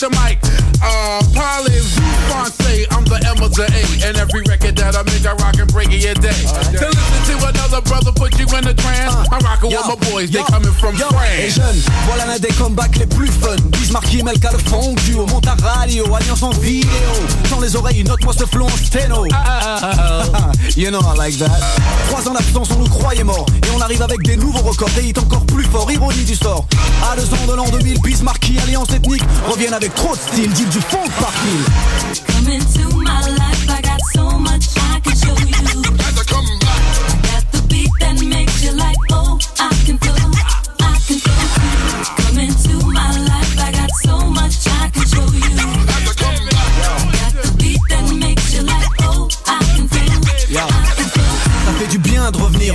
Rock the mic. Uh, vous français? I'm the M of the A, and every record that I make, I rock and break it your day. To another brother put you in a trance, I'm rocking with my boys. They coming from Yo, et France. jeunes, voilà l'un des comebacks les plus fun. Bismarcky, Melka, le fond duo Monte à radio, alliance en vidéo. Dans les oreilles, note-moi ce flow en sténo You know I like that. Trois ans d'absence, on nous croyait morts. Et on arrive avec des nouveaux records Des hits encore plus forts, ironie du sort. À deux ans de l'an 2000, Bismarcky, alliance ethnique Reviennent avec trop de style, dit du fond par mille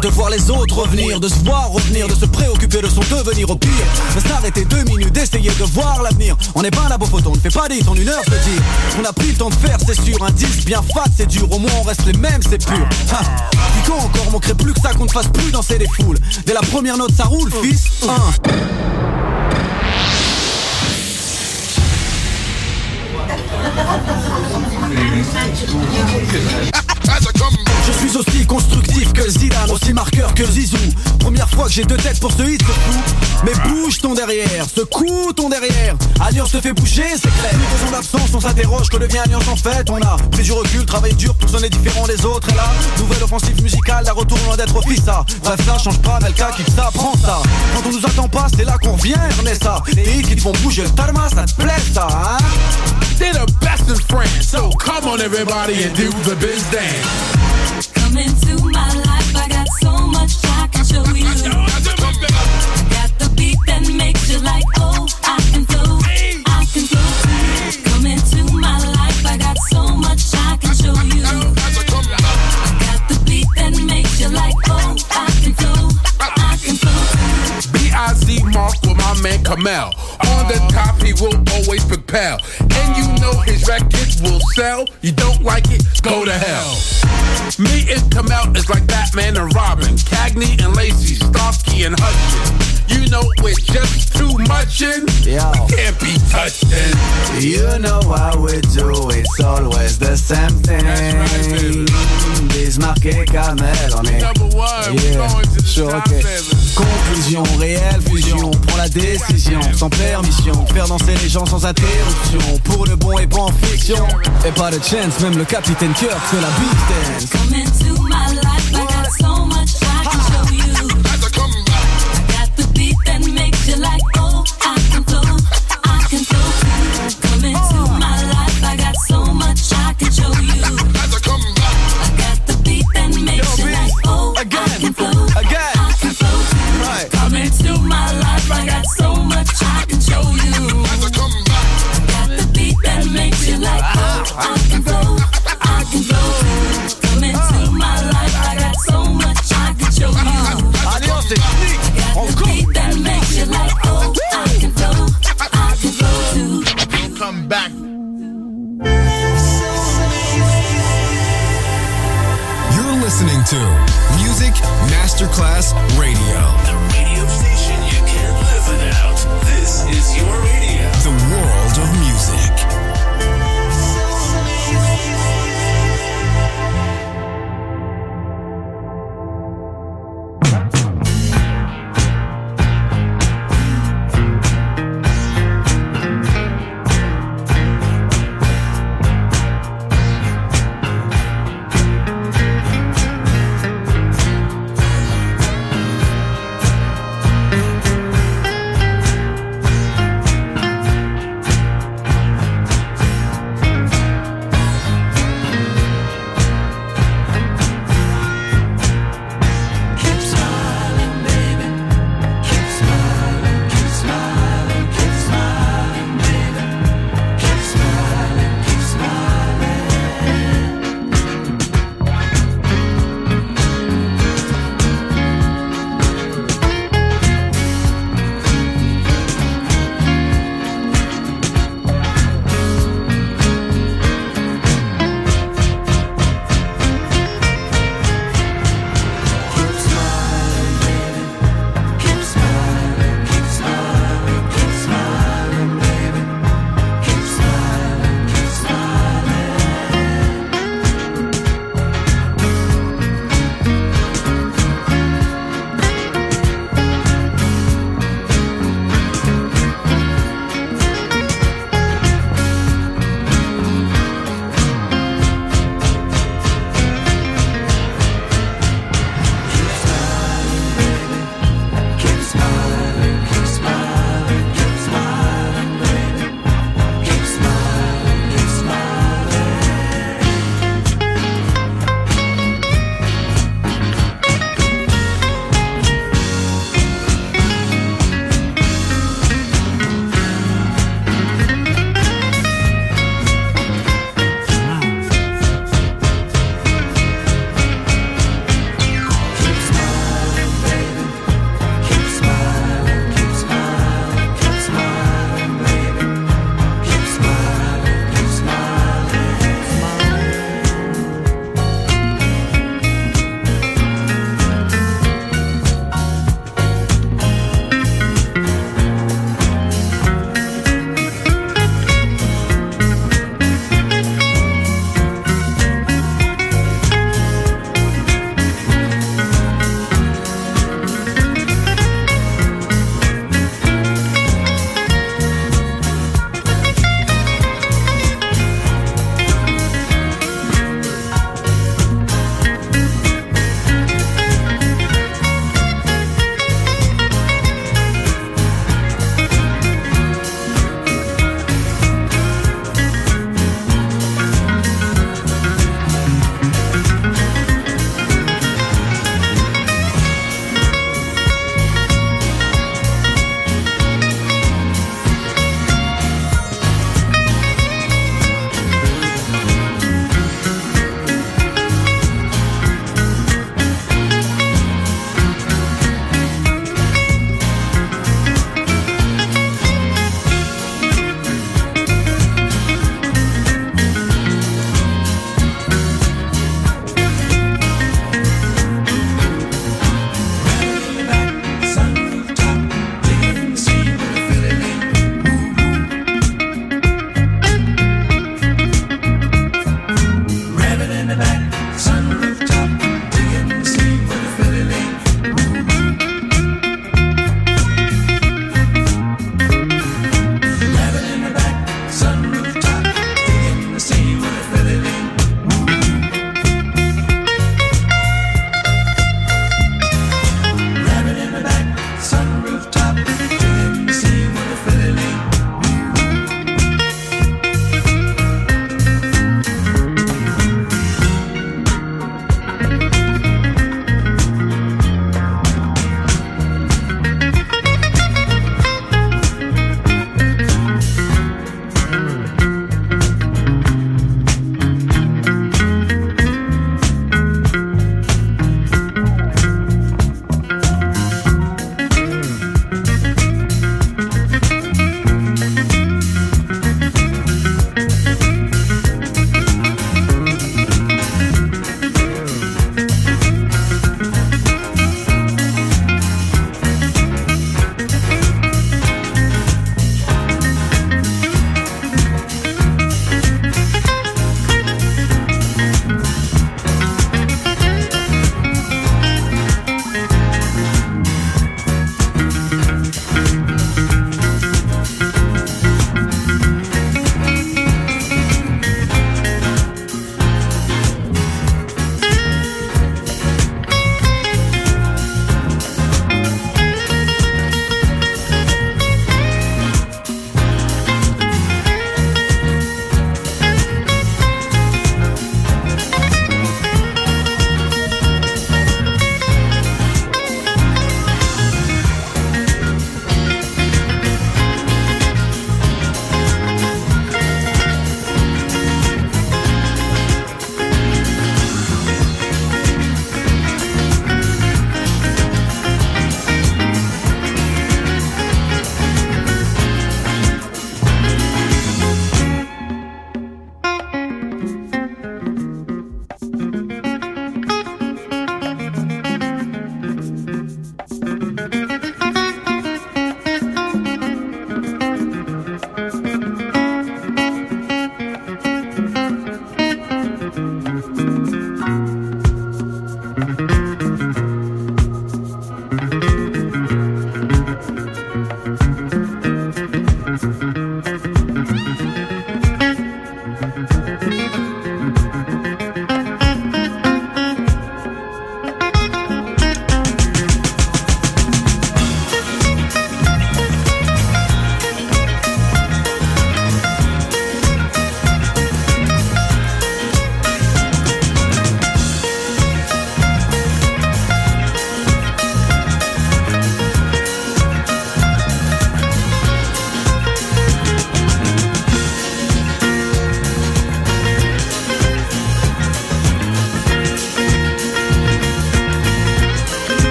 de voir les autres revenir, de se voir revenir, de se préoccuper de son devenir au pire. De s'arrêter deux minutes, d'essayer de voir l'avenir. On n'est pas un labo photo, on ne fait pas des en une heure, je veux dire. On a pris le temps de faire, c'est sûr. Un disque bien fat, c'est dur. Au moins on reste les mêmes, c'est pur. Puis quand encore, manquerait plus que ça qu'on ne fasse plus danser les foules. Dès la première note, ça roule, fils. Un. Je j'ai deux têtes pour ce hit, fou. Mais bouge ton derrière, secoue ton derrière. Alliance te fait bouger, c'est clair. Plus de son absence, on s'interroge que devient Alliance en fait. On a pris du recul, travaillé dur pour sonner différent des autres. Et là, nouvelle offensive musicale, la retour loin d'être fils ça. Bref, ça change pas, Melka kick ça, prends ça. Quand on nous attend pas, c'est là qu'on revient, ça. Des hits qui te font bouger le tarma, ça te plaît ça, hein? They're the best in France, so come on everybody and do the biz dance. Come into my life, man Kamel. On the top, he will always propel. And you know his records will sell. You don't like it, go to hell. Me and Kamel is like Batman and Robin. Cagney and Lacey, Starsky and Hutchins. You know we're just too much in. Yeah. Can't be touched in. You know how we do, it's always the same thing. Bismarck et Kamel, on est. Number one, we're Yeah, sure, top ok. seven. Conclusion, réelle fusion, prends la décision, sans permission, faire danser les gens sans interruption, pour le bon et pas en fiction. Et pas de chance, même le capitaine Kirk fait la beat dance. Come into my life, I got so much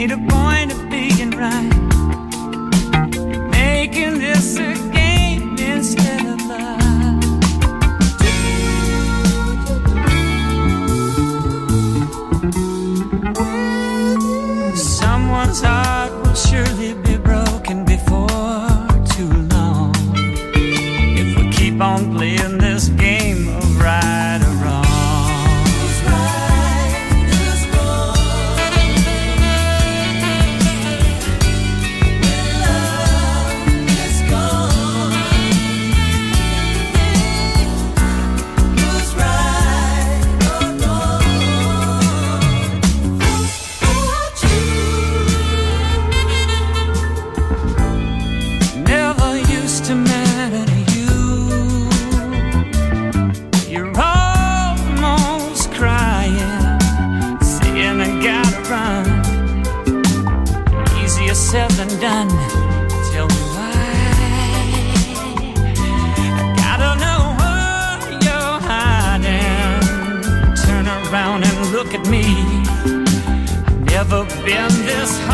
made a point of being right, making this a game instead of love. Someone's heart will surely. been this high.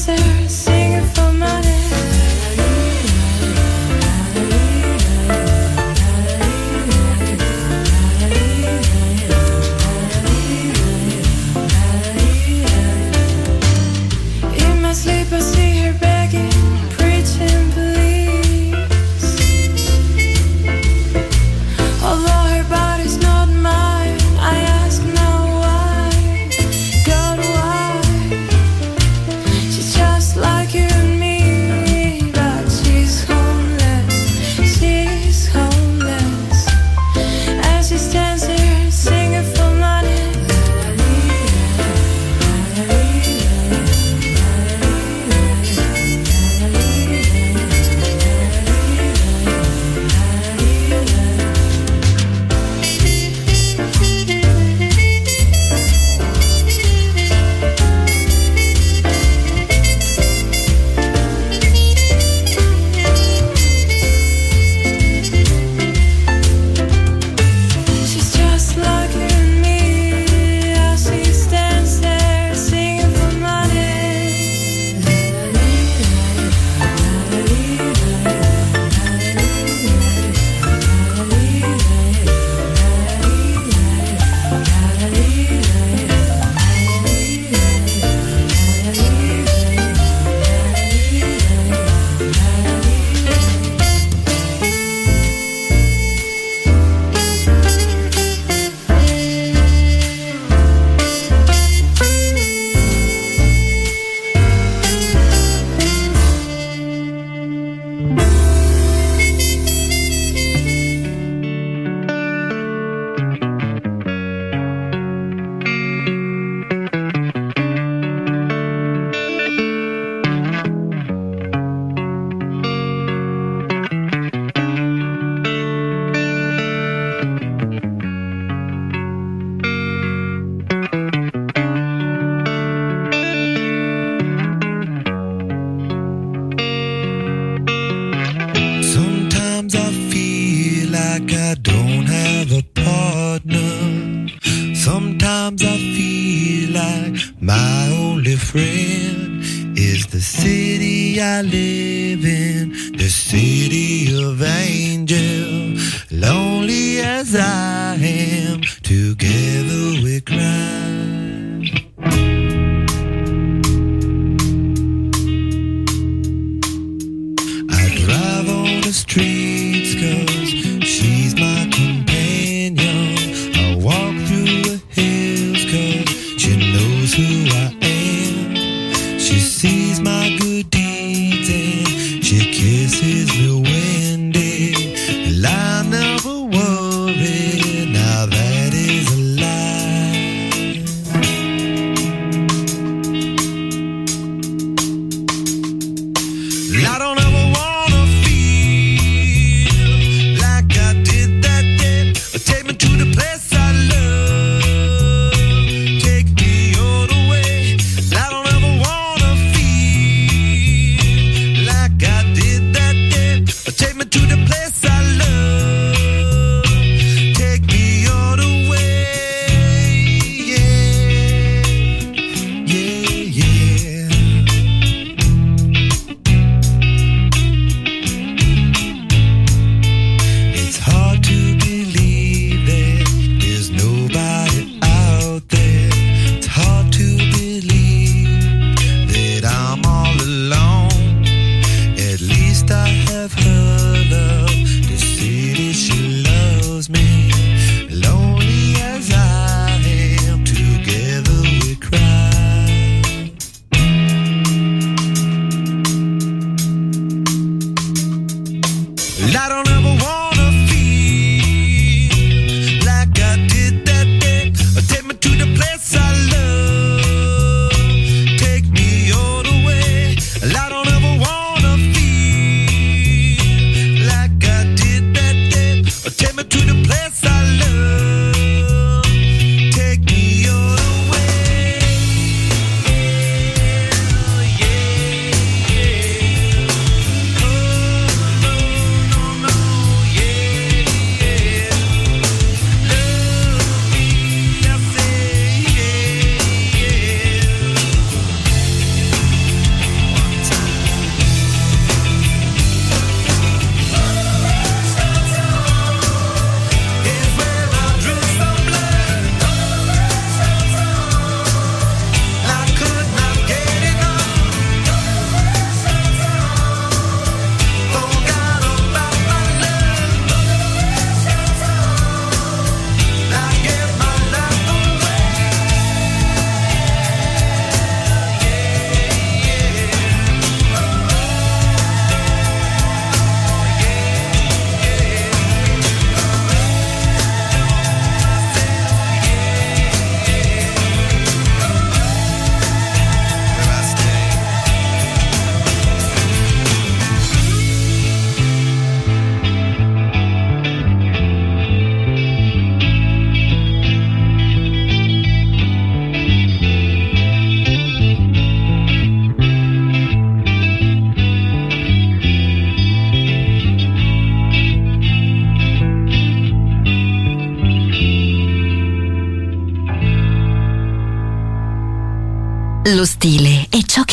She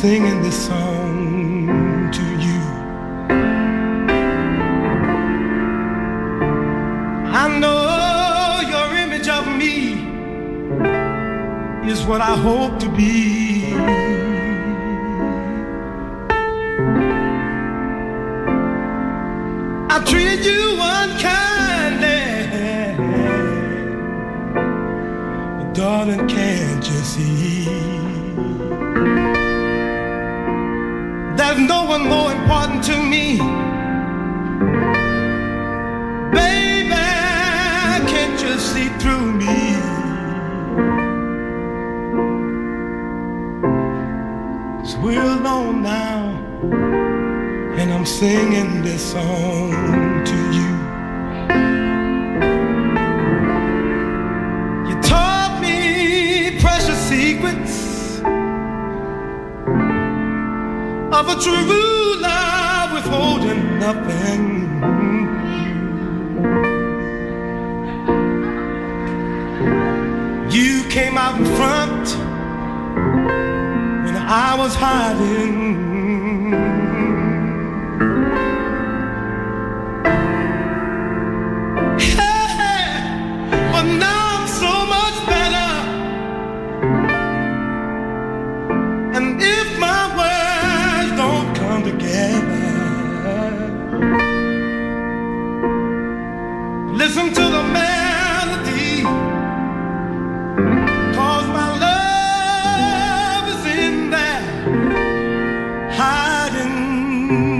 singing this song to you. I know your image of me is what I hope to be. with no one more important to me. Baby, can't you see through me? Cause we're alone now, and I'm singing this song. of a true love withholding nothing. You came out in front when I was hiding. -hmm.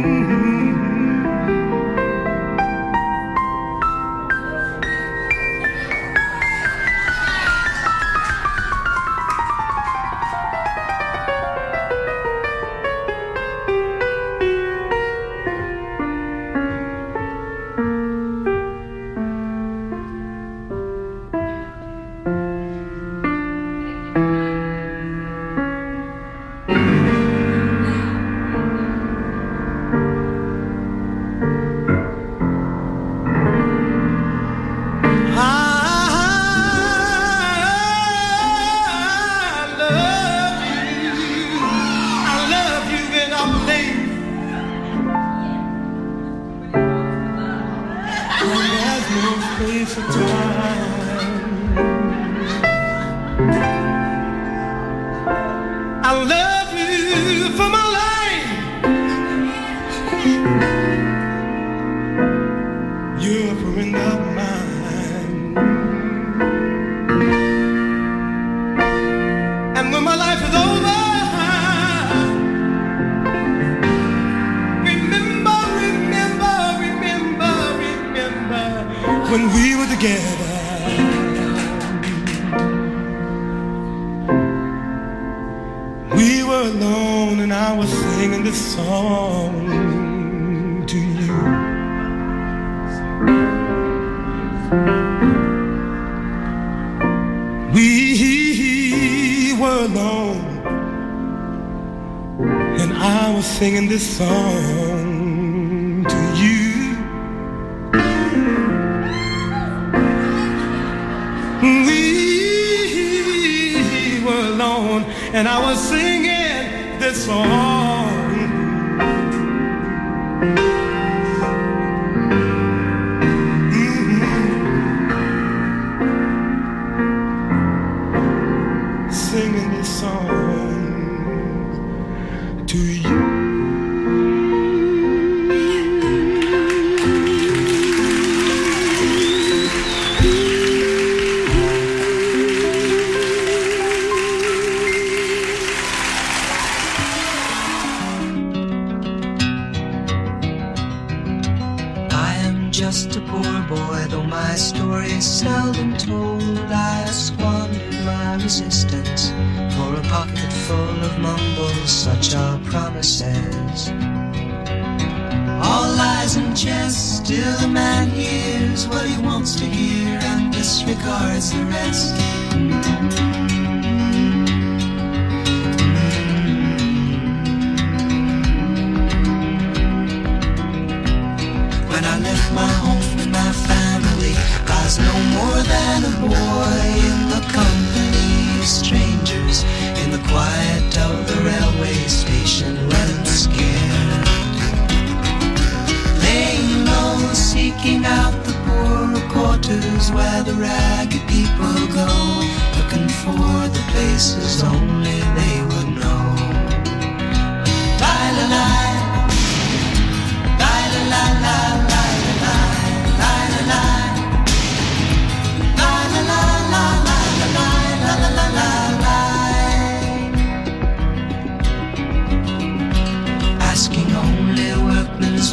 We were alone, and I was singing this song.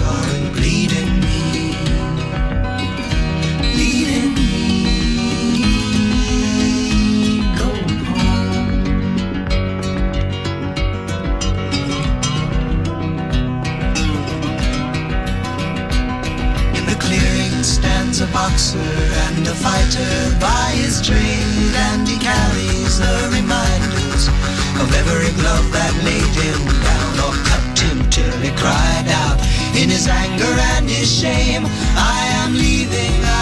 are bleeding me, bleeding me. Go home. In the clearing stands a boxer and a fighter by his trade, and he carries the reminders of every glove that laid him down or cut him till he cried out in his anger and his shame. I am leaving. I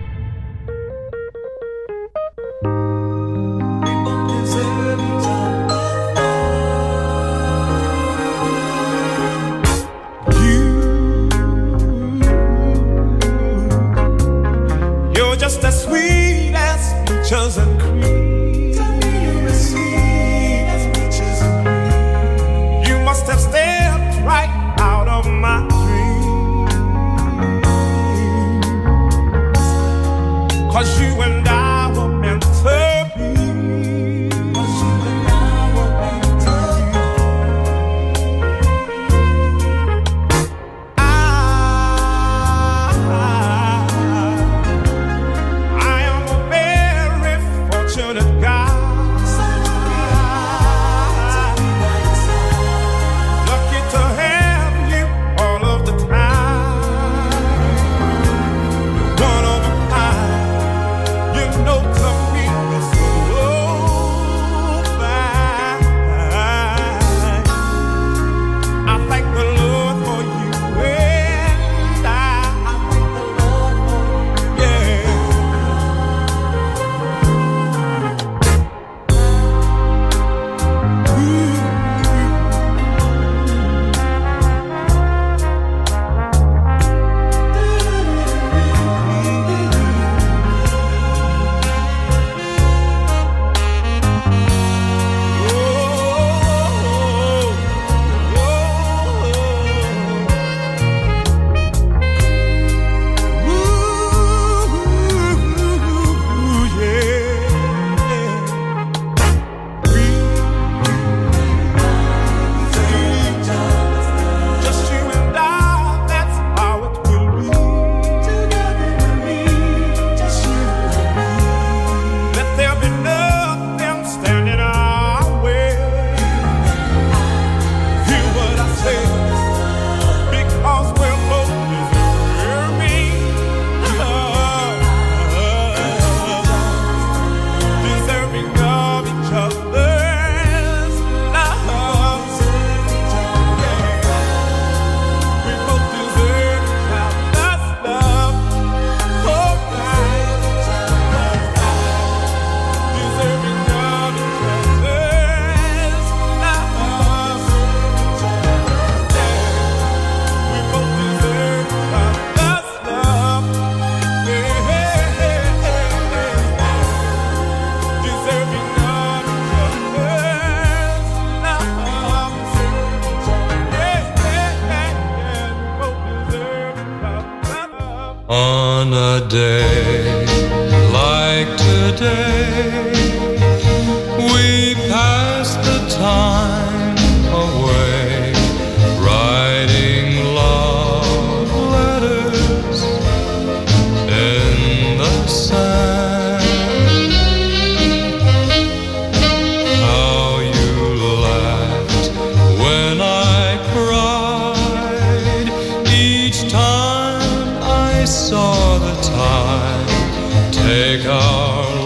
the time. Take our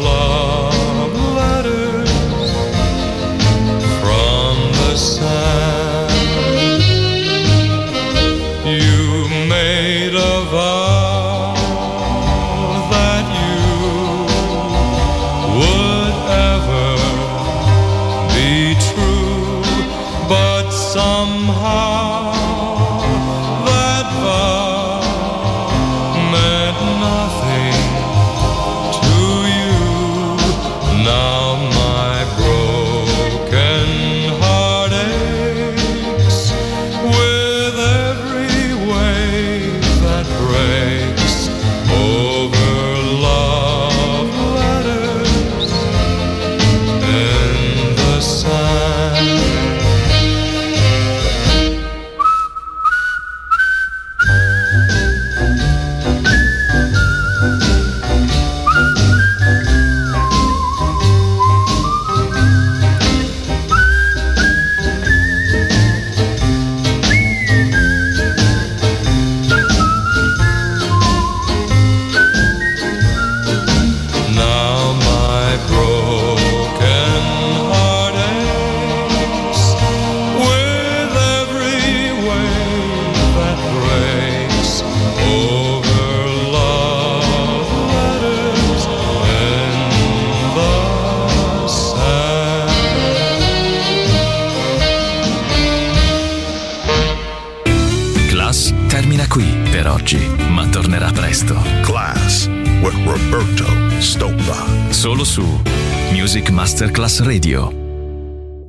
Masterclass Radio.